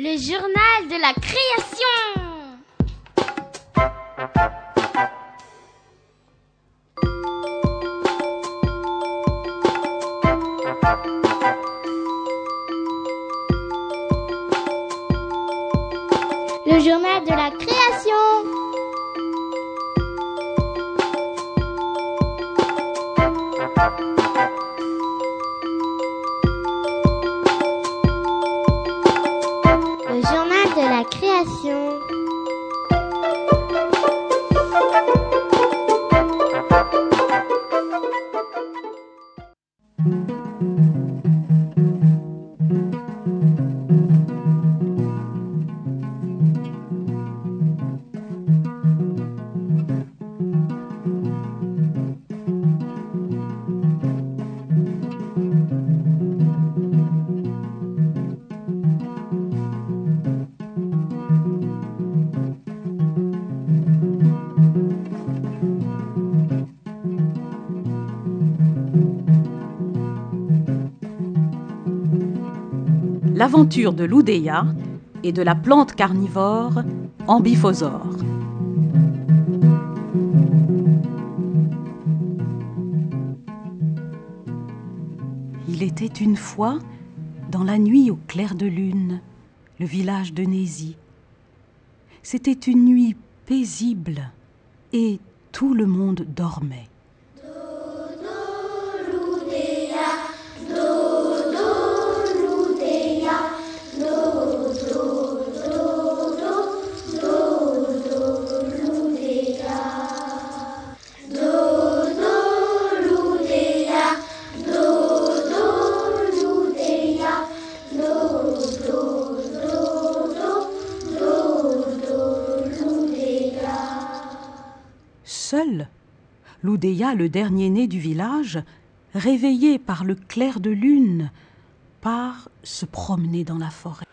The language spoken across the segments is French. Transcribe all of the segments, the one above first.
Le journal de la création. Le journal de la création. De L'aventure de l'Oudéa et de la plante carnivore Ambiphosaure. Il était une fois, dans la nuit au clair de lune, le village de Nézy. C'était une nuit paisible et tout le monde dormait. Seul, l'Oudéa, le dernier-né du village, réveillé par le clair de lune, part se promener dans la forêt.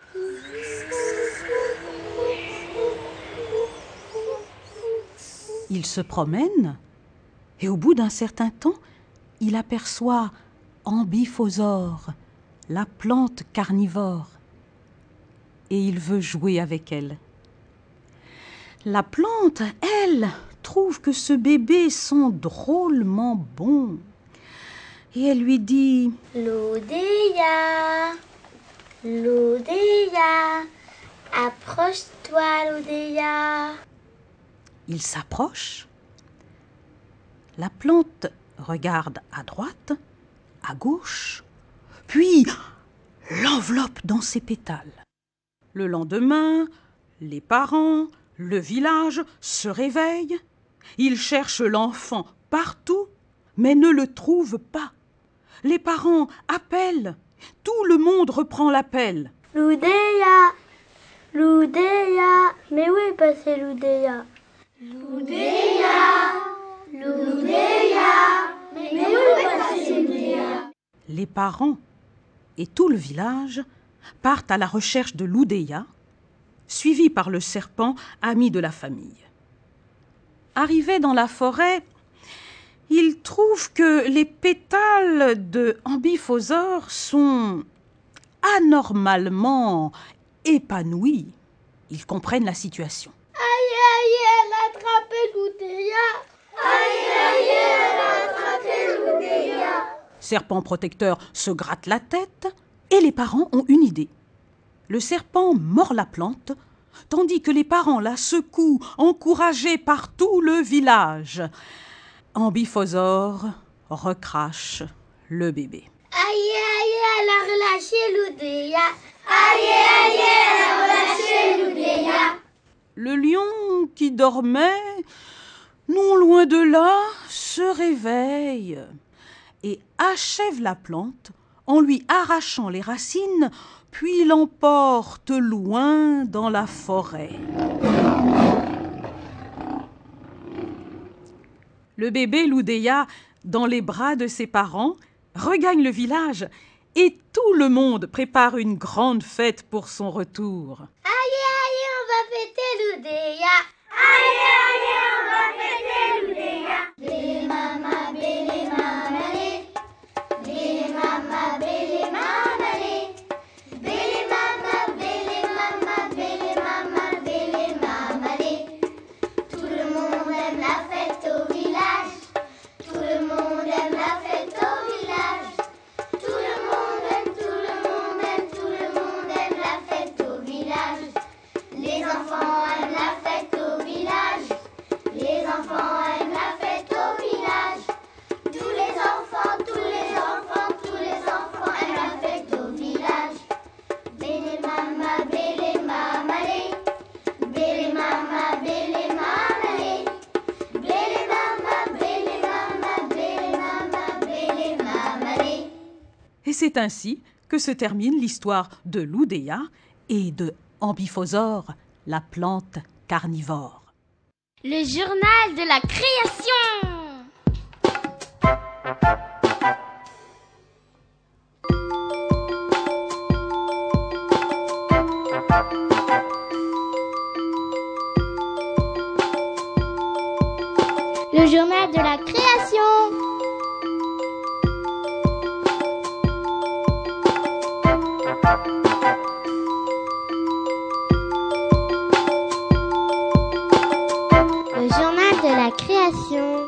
Il se promène et au bout d'un certain temps, il aperçoit Ambiphosaure, la plante carnivore, et il veut jouer avec elle. La plante, elle, trouve que ce bébé sent drôlement bon. Et elle lui dit L'Odéa, l'Odéa, approche-toi l'Odéa. Il s'approche. La plante regarde à droite, à gauche, puis l'enveloppe dans ses pétales. Le lendemain, les parents, le village se réveillent. Ils cherchent l'enfant partout, mais ne le trouvent pas. Les parents appellent. Tout le monde reprend l'appel. L'Oudéa, l'Oudéa, mais où est passé l'Oudéa? L'Oudéa, l'Oudéa, mais où est passé l'Oudéa? Les parents et tout le village partent à la recherche de l'Oudéa, suivis par le serpent, ami de la famille. Arrivés dans la forêt, ils trouvent que les pétales de Ambiphosaure sont anormalement épanouis. Ils comprennent la situation. Aïe, aïe, elle a attrapé l'Oudéa Aïe, aïe, elle a attrapé l'Oudéa Serpent protecteur se gratte la tête et les parents ont une idée. Le serpent mord la plante, tandis que les parents la secouent, encouragés par tout le village. Ambiphosaure recrache le bébé. Aïe, aïe, elle a relâché l'Oudéa Aïe, aïe, elle a relâché l'Oudéa Le lion qui dormait, non loin de là, se réveille et achève la plante en lui arrachant les racines, puis l'emporte loin dans la forêt. Le bébé Loudéa, dans les bras de ses parents, regagne le village et tout le monde prépare une grande fête pour son retour. On va fêter l'Oudéa on va fêter l'Oudéa C'est ainsi que se termine l'histoire de l'Oudéa et de Ambiphosaure, la plante carnivore. Le journal de la création. Le journal de la création. Destination